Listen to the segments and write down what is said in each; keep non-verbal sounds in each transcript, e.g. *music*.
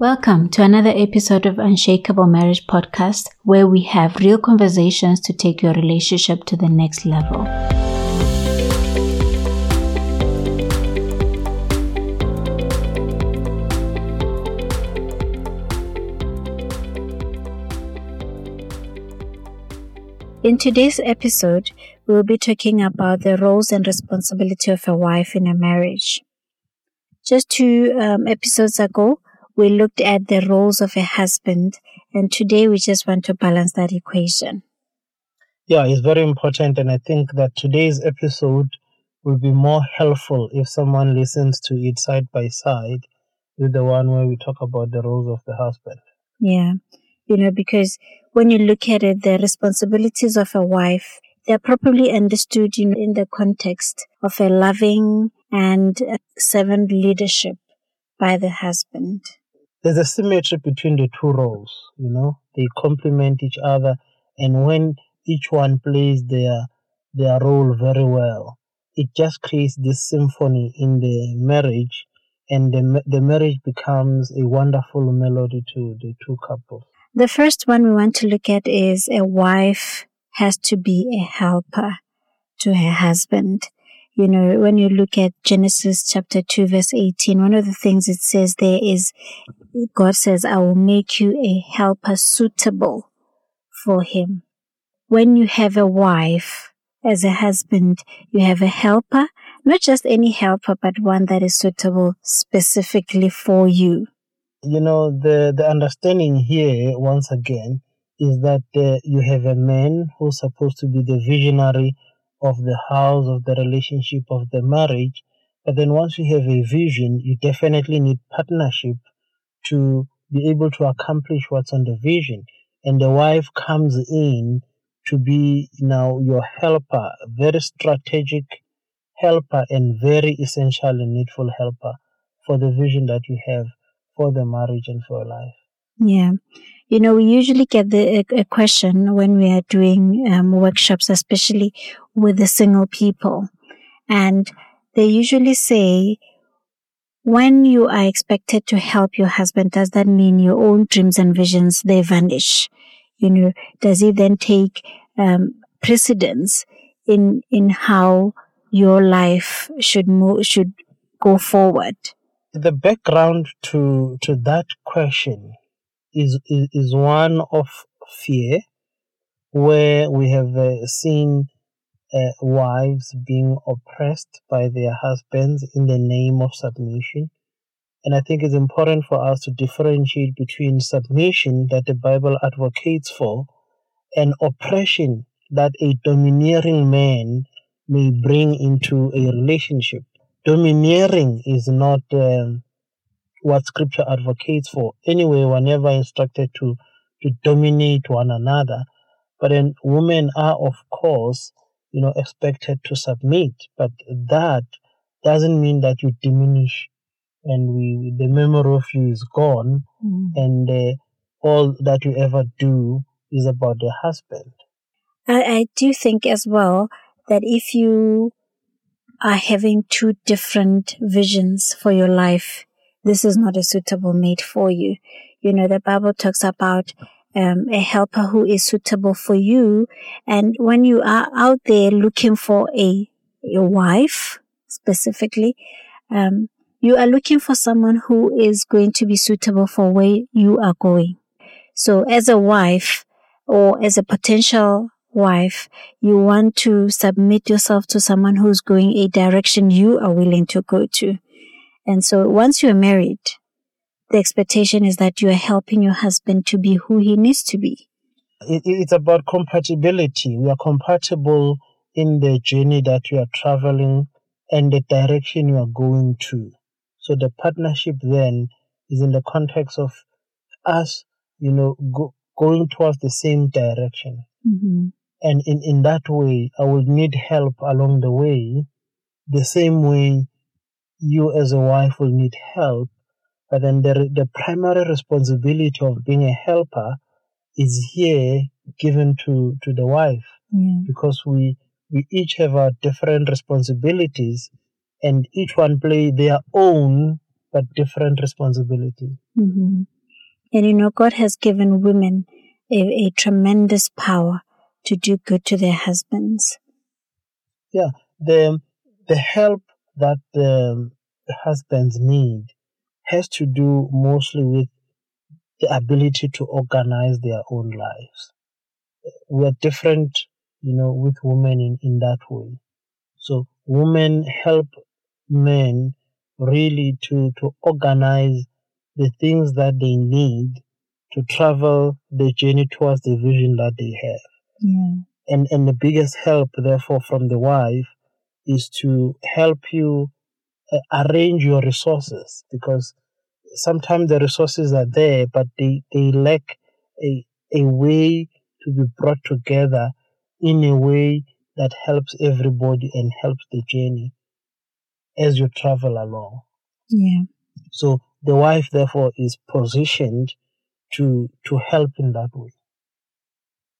Welcome to another episode of Unshakeable Marriage Podcast, where we have real conversations to take your relationship to the next level. In today's episode, we'll be talking about the roles and responsibility of a wife in a marriage. Just two um, episodes ago, we looked at the roles of a husband, and today we just want to balance that equation. Yeah, it's very important, and I think that today's episode will be more helpful if someone listens to it side by side with the one where we talk about the roles of the husband. Yeah, you know, because when you look at it, the responsibilities of a wife, they're properly understood in, in the context of a loving and servant leadership by the husband there's a symmetry between the two roles, you know, they complement each other. And when each one plays their, their role very well, it just creates this symphony in the marriage and the, the marriage becomes a wonderful melody to the two couples. The first one we want to look at is a wife has to be a helper to her husband. You know, when you look at Genesis chapter 2 verse 18, one of the things it says there is God says, I will make you a helper suitable for him. When you have a wife as a husband, you have a helper, not just any helper, but one that is suitable specifically for you. You know, the, the understanding here, once again, is that uh, you have a man who's supposed to be the visionary of the house, of the relationship, of the marriage. But then once you have a vision, you definitely need partnership to be able to accomplish what's on the vision. And the wife comes in to be now your helper, very strategic helper and very essential and needful helper for the vision that you have for the marriage and for life. Yeah. You know, we usually get the a, a question when we are doing um, workshops, especially with the single people. And they usually say, when you are expected to help your husband, does that mean your own dreams and visions, they vanish? You know, does it then take um, precedence in, in how your life should move, should go forward? The background to, to that question is, is, is one of fear where we have uh, seen uh, wives being oppressed by their husbands in the name of submission. And I think it's important for us to differentiate between submission that the Bible advocates for and oppression that a domineering man may bring into a relationship. Domineering is not um, what scripture advocates for. Anyway, we're never instructed to, to dominate one another. But then women are, of course, you know, expected to submit. But that doesn't mean that you diminish and we the memory of you is gone mm. and uh, all that you ever do is about the husband. I, I do think as well that if you are having two different visions for your life, this is not a suitable mate for you. You know, the Bible talks about um, a helper who is suitable for you. And when you are out there looking for a, a wife specifically, um, you are looking for someone who is going to be suitable for where you are going. So as a wife or as a potential wife, you want to submit yourself to someone who's going a direction you are willing to go to. And so once you're married, the expectation is that you are helping your husband to be who he needs to be. It, it's about compatibility. We are compatible in the journey that we are traveling and the direction you are going to. So the partnership then is in the context of us, you know, go, going towards the same direction. Mm-hmm. And in, in that way, I will need help along the way, the same way you as a wife will need help but then the, the primary responsibility of being a helper is here given to, to the wife yeah. because we, we each have our different responsibilities and each one play their own but different responsibility. Mm-hmm. And you know, God has given women a, a tremendous power to do good to their husbands. Yeah, the the help that the, the husbands need has to do mostly with the ability to organize their own lives. We're different, you know, with women in, in that way. So women help men really to, to organize the things that they need to travel the journey towards the vision that they have. Yeah. And and the biggest help therefore from the wife is to help you arrange your resources because sometimes the resources are there but they, they lack a a way to be brought together in a way that helps everybody and helps the journey as you travel along. Yeah. So the wife therefore is positioned to to help in that way.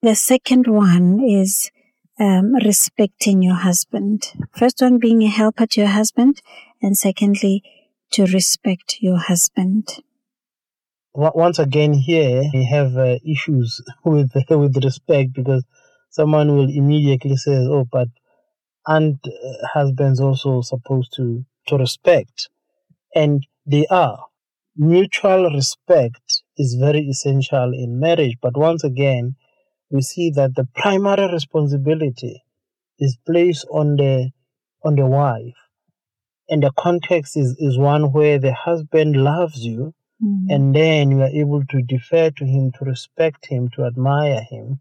The second one is um, respecting your husband. First one being a helper to your husband, and secondly, to respect your husband. Once again, here we have uh, issues *laughs* with *laughs* with respect because someone will immediately say, "Oh, but aren't uh, husbands also supposed to to respect?" And they are. Mutual respect is very essential in marriage, but once again, we see that the primary responsibility is placed on the on the wife and the context is, is one where the husband loves you Mm. and then you are able to defer to him to respect him to admire him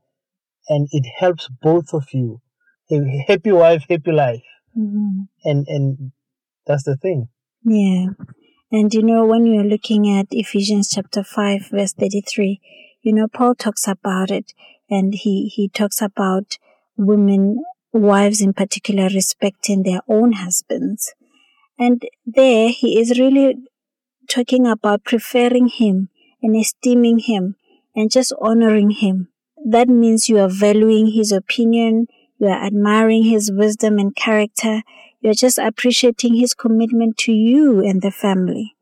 and it helps both of you A happy wife happy life Mhm. and and that's the thing Yeah. And you know, when you're looking at Ephesians chapter 5, verse 33, you know, Paul talks about it and he, he talks about women, wives in particular, respecting their own husbands. And there he is really talking about preferring him and esteeming him and just honoring him. That means you are valuing his opinion, you are admiring his wisdom and character, you're just appreciating his commitment to you and the family.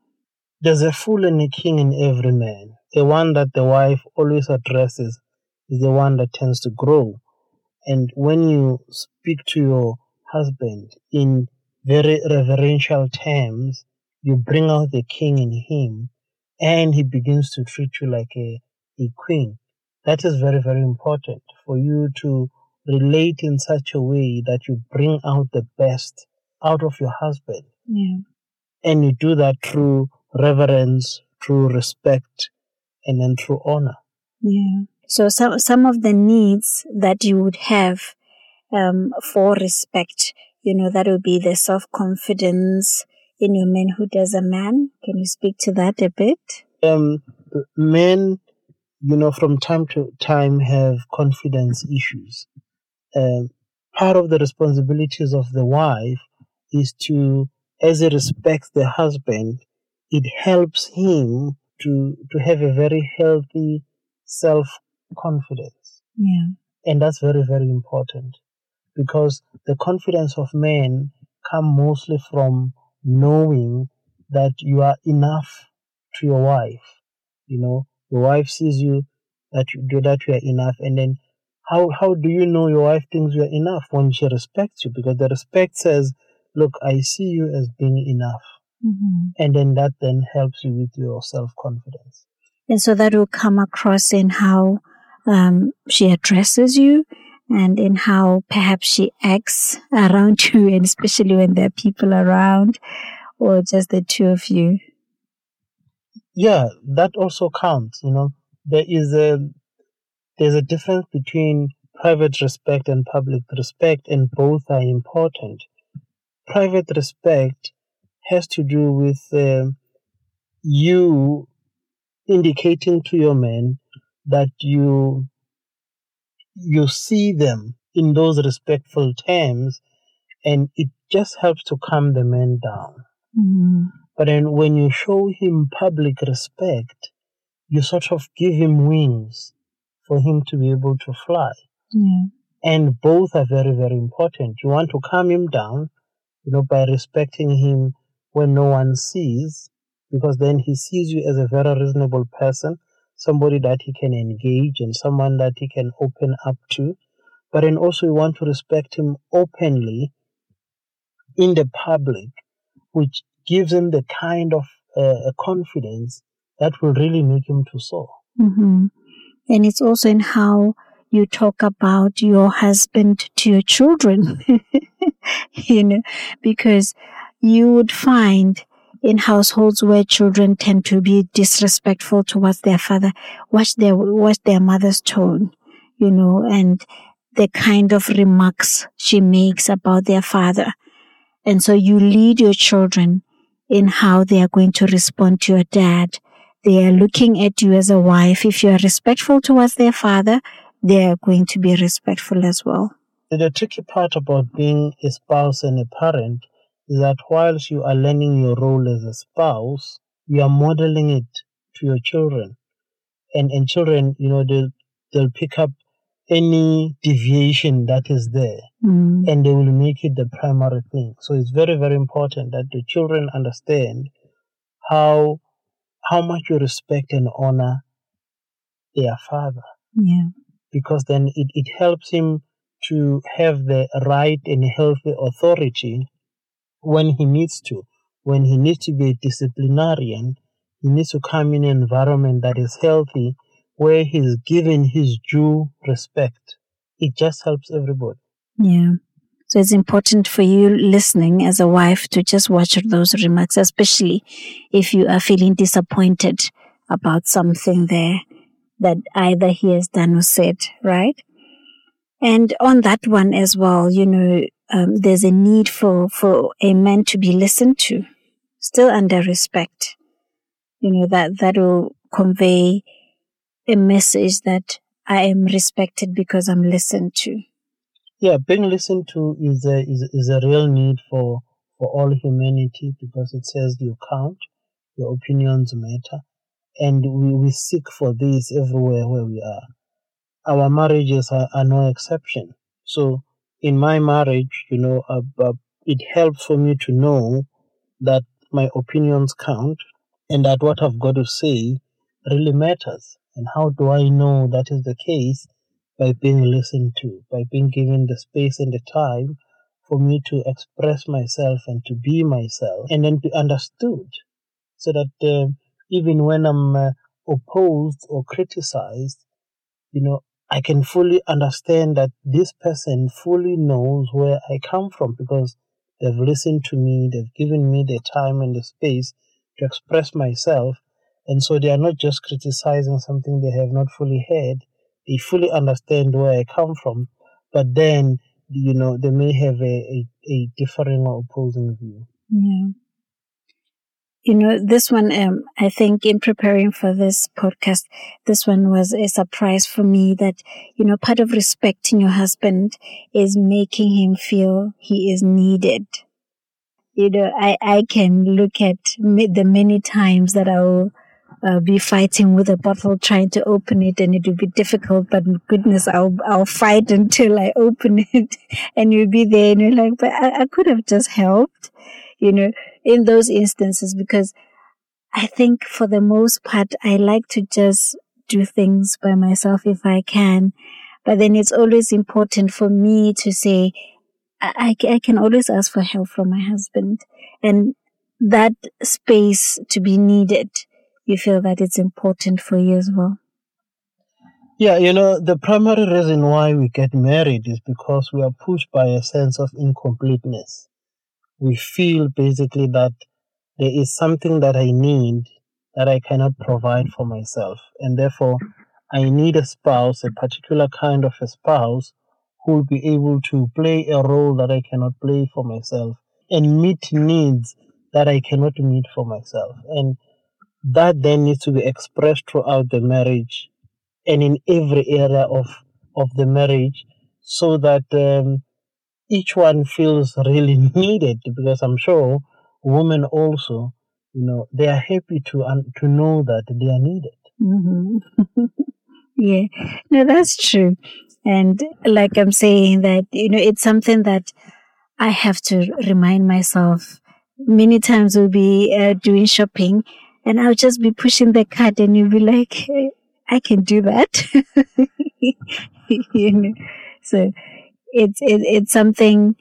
there's a fool and a king in every man the one that the wife always addresses is the one that tends to grow and when you speak to your husband in very reverential terms you bring out the king in him and he begins to treat you like a, a queen that is very very important for you to relate in such a way that you bring out the best out of your husband Yeah. and you do that through reverence, through respect, and then through honor. Yeah. So some some of the needs that you would have um, for respect, you know, that would be the self confidence in your manhood as a man. Can you speak to that a bit? Um, men, you know, from time to time have confidence issues. Um, part of the responsibilities of the wife is to, as it respects the husband, it helps him to to have a very healthy self confidence. Yeah. and that's very very important because the confidence of men come mostly from knowing that you are enough to your wife. You know your wife sees you that you do that you are enough and then how how do you know your wife thinks you are enough when she respects you? Because the respect says look i see you as being enough. Hmm and then that then helps you with your self confidence And so that will come across in how um, she addresses you and in how perhaps she acts around *laughs* you, and especially when there are people around or just the two of you. yeah that also counts you know there is a there's a difference between private respect and public respect and both are important private respect has to do with um, you indicating to your men that you you see them in those respectful terms and it just helps to calm the man down Mm, but then when you show him public respect, you sort of give him wings for him to be able to fly. yeah. And both are very, very important. You want to calm him down, you know, by respecting him when no one sees, because then he sees you as a very reasonable person, somebody that he can engage and someone that he can open up to. But then also you want to respect him openly in the public, which gives him the kind of uh, confidence that will really make him to soar. Mm-hmm. And it's also in how you talk about your husband to your children, *laughs* you know, because you would find in households where children tend to be disrespectful towards their father, watch their, watch their mother's tone, you know, and the kind of remarks she makes about their father. And so you lead your children in how they are going to respond to your dad. They are looking at you as a wife. If you are respectful towards their father, they are going to be respectful as well. The tricky part about being a spouse and a parent is that whilst you are learning your role as a spouse, you are modeling it to your children. And and children, you know, they'll they'll pick up any deviation that is there Mm. and they will make it the primary thing. So it's very, very important that the children understand how how much you respect and honor their father. Yeah. Because then it, it helps him to have the right and healthy authority when he needs to. When he needs to be a disciplinarian, he needs to come in an environment that is healthy where he's given his due respect. It just helps everybody. Yeah. So it's important for you listening as a wife to just watch those remarks, especially if you are feeling disappointed about something there that either he has done or said, right? And on that one as well, you know, um, there's a need for, for a man to be listened to, still under respect. You know, that, that will convey a message that I am respected because I'm listened to. Yeah, being listened to is a, is, is a real need for, for all humanity because it says you count, your opinions matter, and we, we seek for this everywhere where we are. Our marriages are, are no exception. So, in my marriage, you know, uh, uh, it helps for me to know that my opinions count and that what I've got to say really matters. And how do I know that is the case? By being listened to, by being given the space and the time for me to express myself and to be myself and then be understood so that uh, even when I'm uh, opposed or criticized, you know, I can fully understand that this person fully knows where I come from because they've listened to me, they've given me the time and the space to express myself. And so they are not just criticizing something they have not fully heard, they fully understand where I come from, but then, you know, they may have a, a, a differing or opposing view. Yeah. You know, this one, um, I think in preparing for this podcast, this one was a surprise for me that, you know, part of respecting your husband is making him feel he is needed. You know, I, I can look at the many times that I will uh, be fighting with a bottle trying to open it and it will be difficult, but goodness, I'll, I'll fight until I open *laughs* it and you'll be there and you're like, but I, I could have just helped, you know, in those instances because I think for the most part, I like to just do things by myself if I can. But then it's always important for me to say, I, I can always ask for help from my husband and that space to be needed. You feel that it's important for you as well. Yeah, you know, the primary reason why we get married is because we are pushed by a sense of incompleteness. We feel basically that there is something that I need that I cannot provide for myself. And therefore, I need a spouse, a particular kind of a spouse who will be able to play a role that I cannot play for myself and meet needs that I cannot meet for myself. And that then needs to be expressed throughout the marriage and in every area of, of the marriage so that um, each one feels really needed because I'm sure women also, you know, they are happy to, um, to know that they are needed. Mm-hmm. *laughs* yeah, no, that's true. And like I'm saying that, you know, it's something that I have to remind myself many times we'll be uh, doing shopping and I'll just be pushing the cart and you'll be like, I can do that. *laughs* you know, so it's, it, it's something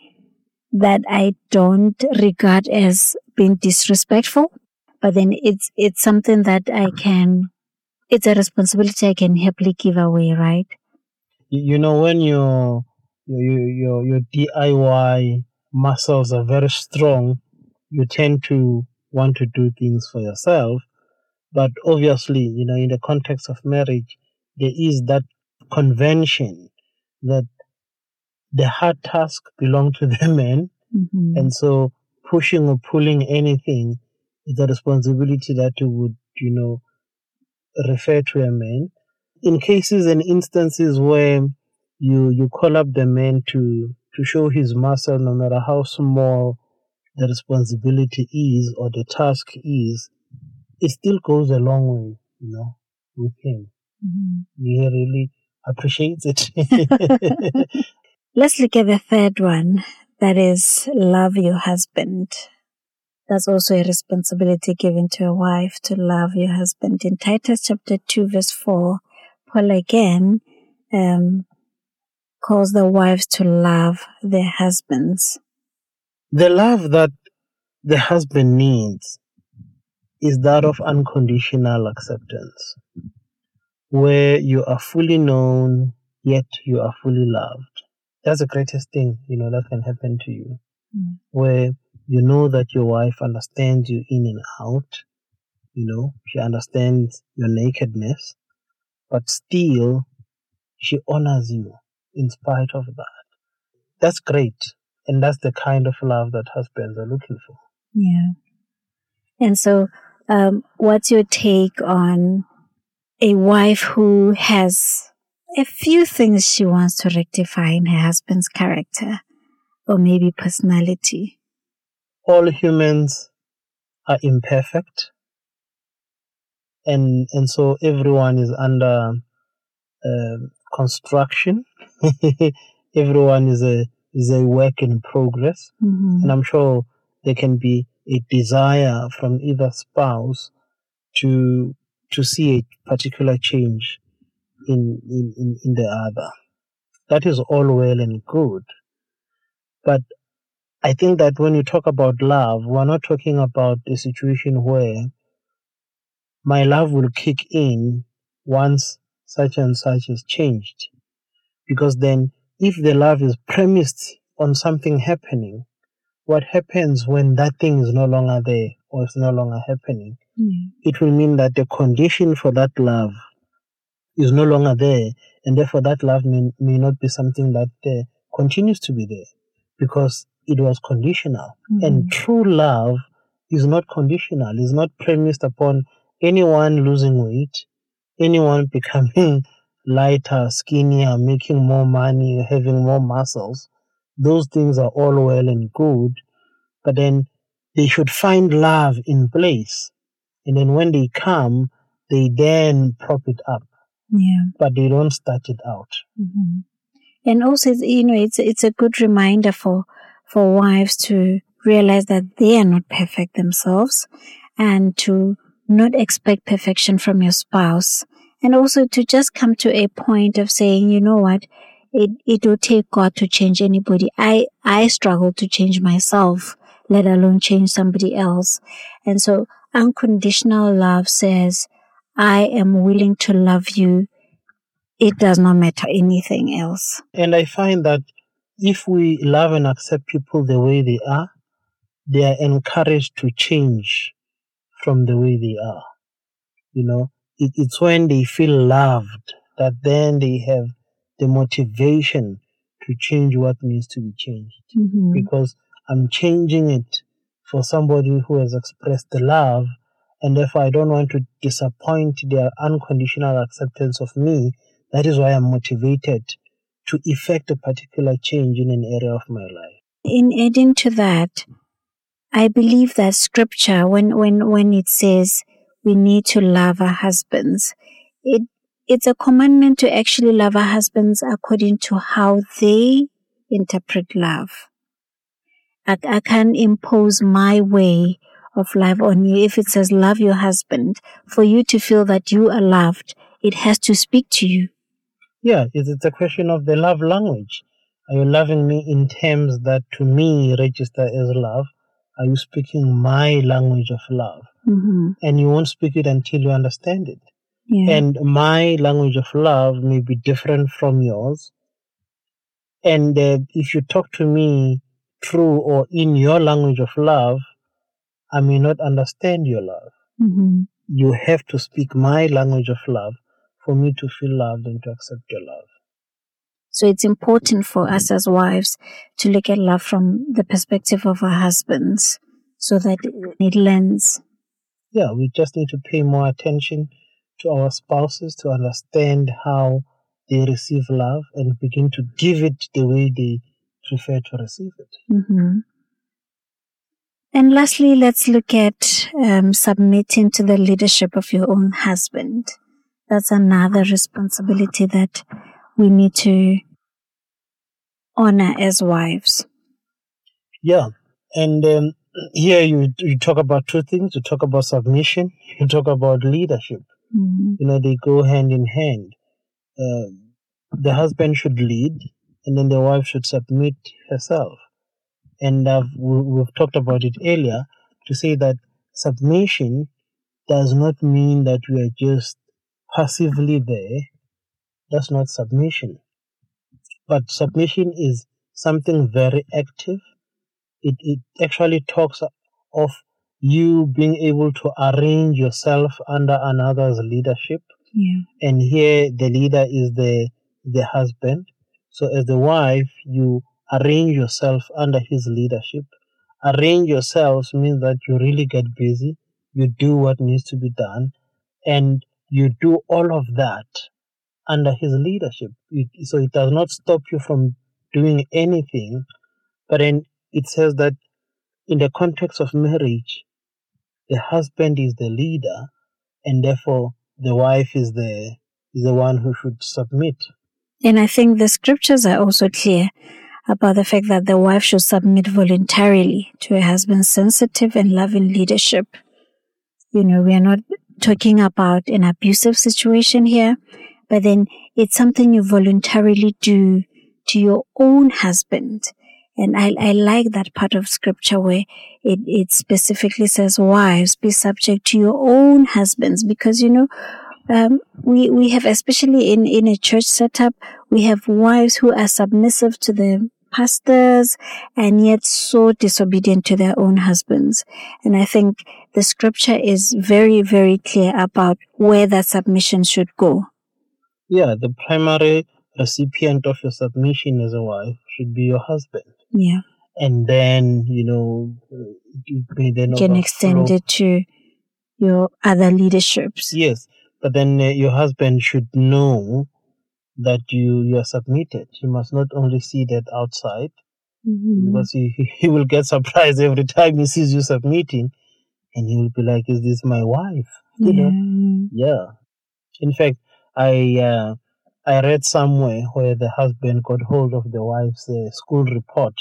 that I don't regard as being disrespectful, but then it's, it's something that I can, it's a responsibility I can happily give away, right? You know, when your, your, your, your DIY muscles are very strong, you tend to want to do things for yourself. But obviously, you know, in the context of marriage, there is that convention that the hard task belong to the *laughs* men. Mm-hmm. And so pushing or pulling anything is a responsibility that you would, you know, refer to a man. In cases and instances where you you call up the man to to show his muscle, no matter how small the responsibility is or the task is, it still goes a long way, you know, with him. Mm-hmm. He really appreciates it. *laughs* *laughs* Let's look at the third one. That is love your husband. That's also a responsibility given to a wife to love your husband. In Titus chapter 2 verse 4, Paul again um, calls the wives to love their husbands. the love that the husband needs is that of unconditional acceptance, where you are fully known, yet you are fully loved. That's the greatest thing, you know, that can happen to you, Mm. where you know that your wife understands you in and out, you know, she understands your nakedness, but still she honors you in spite of that. That's great. And that's the kind of love that husbands are looking for. Yeah. And so, um, what's your take on a wife who has a few things she wants to rectify in her husband's character or maybe personality? All humans are imperfect. And, and so everyone is under um construction. *laughs* everyone is a, is a work in progress. Mm-hmm. And I'm sure there can be a desire from either spouse to to see a particular change in, in, in, in the other. That is all well and good. But I think that when you talk about love, we're not talking about a situation where my love will kick in once such and such is changed. Because then if the love is premised on something happening, what happens when that thing is no longer there or is no longer happening? Yeah. It will mean that the condition for that love is no longer there, and therefore that love may, may not be something that uh, continues to be there because it was conditional. And Mhm. true love is not conditional, is not premised upon anyone losing weight, anyone becoming lighter, skinnier, making more money, having more muscles. Those things are all well and good, but then they should find love in place. And then when they come, they then prop it up, Yeah. but they don't start it out. hmm And also, you know, it's it's a good reminder for for wives to realize that they are not perfect themselves, and to not expect perfection from your spouse, and also to just come to a point of saying, you know what, it it will take God to change anybody. I I struggle to change myself, let alone change somebody else, and so unconditional love says, I am willing to love you it does not matter anything else. And I find that if we love and accept people the way they are, they are encouraged to change from the way they are. You know, it, it's when they feel loved that then they have the motivation to change what needs to be changed. Mm-hmm. Because I'm changing it for somebody who has expressed the love, and therefore I don't want to disappoint their unconditional acceptance of me. That is why I'm motivated to effect a particular change in an area of my life. In adding to that, I believe that scripture, when, when, when it says we need to love our husbands, it, it's a commandment to actually love our husbands according to how they interpret love. I, I can't impose my way of love on you. If it says love your husband, for you to feel that you are loved, it has to speak to you. Yeah, it's a question of the love language. Are you loving me in terms that to me register as love? Are you speaking my language of love? Mm-hmm. And you won't speak it until you understand it. Yeah. And my language of love may be different from yours. And uh, if you talk to me through or in your language of love, I may not understand your love. mm-hmm. You have to speak my language of love for me to feel loved and to accept your love. So it's important for us as wives to look at love from the perspective of our husbands so that it lends. Yeah, we just need to pay more attention to our spouses to understand how they receive love and begin to give it the way they prefer to receive it. Mm-hmm. And lastly, let's look at um, submitting to the leadership of your own husband. That's another responsibility that we need to honor as wives. Yeah, and um, here you you talk about two things. You talk about submission. You talk about leadership. Mm-hmm. You know they go hand in hand. Uh, the husband should lead, and then the wife should submit herself. And I've, we- we've talked about it earlier to say that submission does not mean that we are just passively there. That's not submission. But submission is something very active. It, it actually talks of you being able to arrange yourself under another's leadership. Yeah. And here the leader is the, the husband. So as the wife, you arrange yourself under his leadership. Arrange yourselves means that you really get busy. You do what needs to be done. And you do all of that under his leadership. It, so it does not stop you from doing anything. But then it says that in the context of marriage, the husband is the leader, and therefore the wife is the is the one who should submit. And I think the scriptures are also clear about the fact that the wife should submit voluntarily to her husband's sensitive and loving leadership. You know, we are not talking about an abusive situation here, but then it's something you voluntarily do to your own husband. And I, I like that part of scripture where it, it specifically says, wives, be subject to your own husbands, because you know, um, we, we have, especially in, in a church setup, we have wives who are submissive to the pastors and yet so disobedient to their own husbands. And I think the scripture is very, very clear about where that submission should go. Yeah, the primary recipient of your submission as a wife should be your husband. Yeah. And then, you know, you may then can extend it to your other leaderships. Yes, but then uh, your husband should know that you you are submitted. You must not only see that outside, Mhm. because he, *laughs* he will get surprised every time he sees you submitting, and he will be like, "Is this my wife?" *laughs* You know? Yeah. Yeah. In fact, I uh, I read somewhere where the husband got hold of the wife's uh, school report,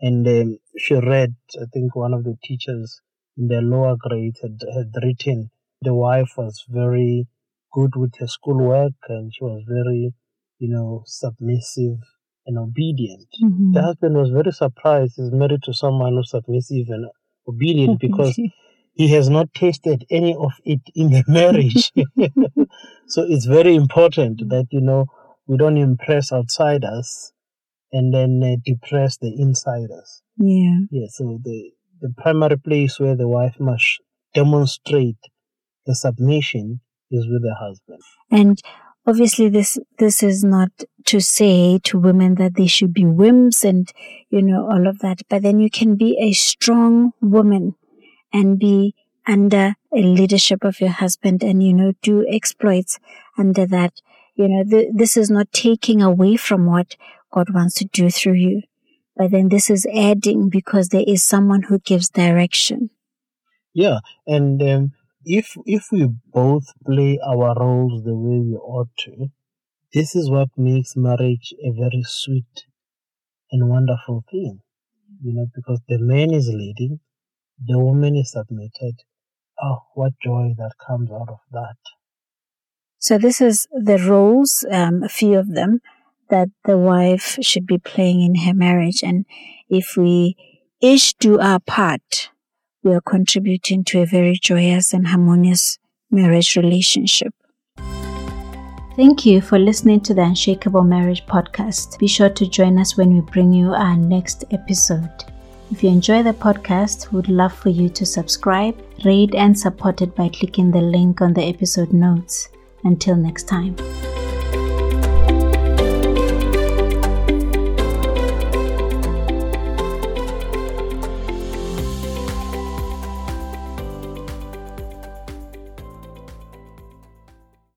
and um, she read. I think one of the teachers in the lower grade had had written the wife was very good with her schoolwork, and she was very, you know, submissive and obedient. Mhm. The husband was very surprised. He's married to someone who's submissive and obedient *laughs* because he has not tasted any of it in the marriage. *laughs* *laughs* so it's very important that, you know, we don't impress outsiders and then uh, depress the insiders. yeah. Yeah, so the, the primary place where the wife must demonstrate the submission is with the husband. And obviously this this is not to say to women that they should be wimps and you know all of that but then you can be a strong woman and be under a leadership of your husband and you know do exploits under that you know th- this is not taking away from what God wants to do through you but then this is adding because there is someone who gives direction Yeah, and um, if if we both play our roles the way we ought to, this is what makes marriage a very sweet and wonderful thing. you know, because the man is leading, the woman is submitted. Oh, what joy that comes out of that. So this is the roles, um, a few of them that the wife should be playing in her marriage. And if we each do our part, we are contributing to a very joyous and harmonious marriage relationship. Thank you for listening to the Unshakeable Marriage Podcast. Be sure to join us when we bring you our next episode. If you enjoy the podcast, we would love for you to subscribe, rate, and support it by clicking the link on the episode notes. Until next time.